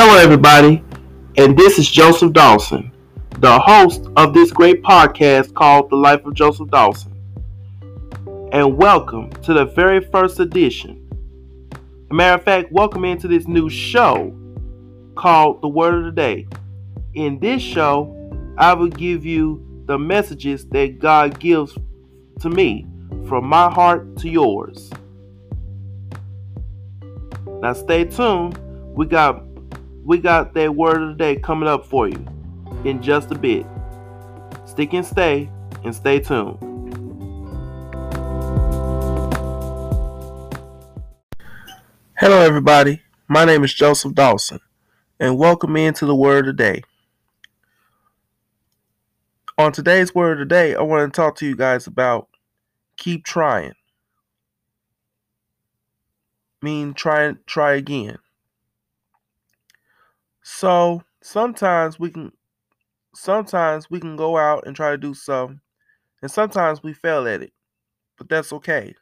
Hello, everybody, and this is Joseph Dawson, the host of this great podcast called The Life of Joseph Dawson. And welcome to the very first edition. Matter of fact, welcome into this new show called The Word of the Day. In this show, I will give you the messages that God gives to me from my heart to yours. Now stay tuned. We got we got that word of the day coming up for you in just a bit. Stick and stay and stay tuned. Hello everybody. My name is Joseph Dawson and welcome into the word of the day. On today's word of the day, I want to talk to you guys about keep trying. Mean try try again. So sometimes we can sometimes we can go out and try to do something, and sometimes we fail at it. But that's okay.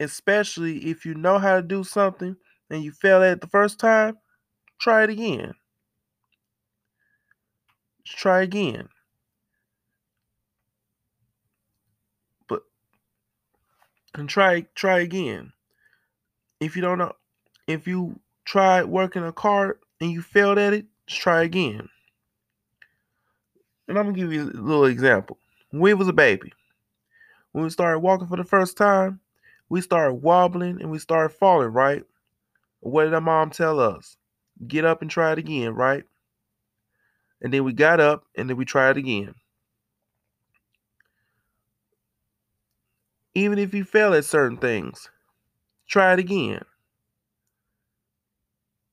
Especially if you know how to do something and you fail at it the first time, try it again. Try again. But and try try again. If you don't know, if you tried working a car and you failed at it, just try again. And I'm gonna give you a little example. When we was a baby, when we started walking for the first time, we started wobbling and we started falling, right? What did our mom tell us? Get up and try it again, right? And then we got up and then we tried again. Even if you fail at certain things, try it again.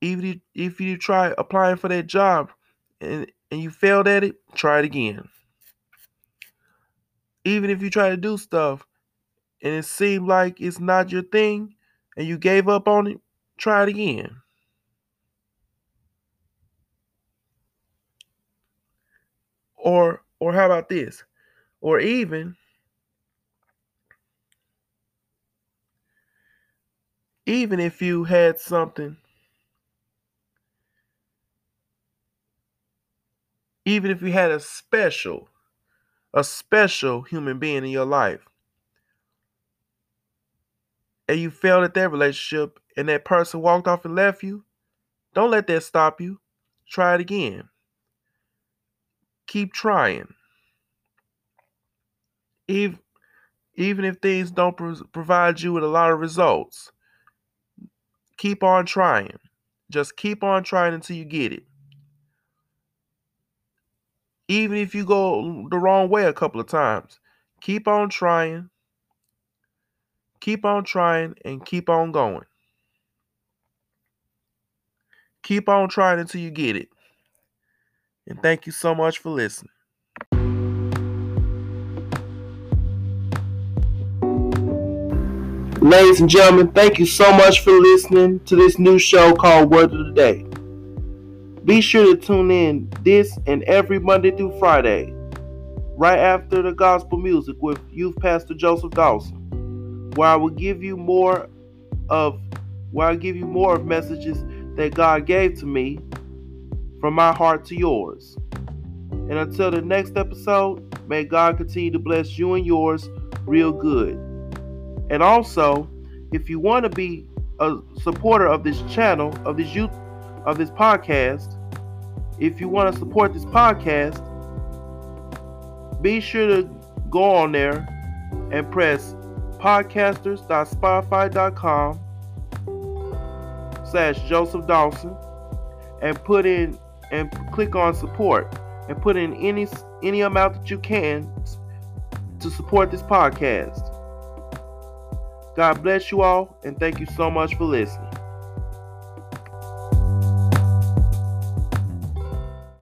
Even if you try applying for that job and, and you failed at it, try it again. Even if you try to do stuff and it seemed like it's not your thing and you gave up on it, try it again. Or or how about this? Or even even if you had something, even if you had a special, a special human being in your life, and you failed at that relationship, and that person walked off and left you, don't let that stop you. Try it again. Keep trying. Even, even if things don't provide you with a lot of results, keep on trying. Just keep on trying until you get it. Even if you go the wrong way a couple of times, keep on trying. Keep on trying and keep on going. Keep on trying until you get it. And thank you so much for listening. Ladies and gentlemen, thank you so much for listening to this new show called Word of the Day. Be sure to tune in this and every Monday through Friday, right after the gospel music with Youth Pastor Joseph Dawson, where I will give you more of where I give you more of messages that God gave to me from my heart to yours. And until the next episode, may God continue to bless you and yours real good. And also, if you want to be a supporter of this channel, of this youth, of this podcast, if you want to support this podcast, be sure to go on there and press podcasters.spotify.com slash Joseph Dawson and put in and click on support and put in any any amount that you can to support this podcast. God bless you all, and thank you so much for listening.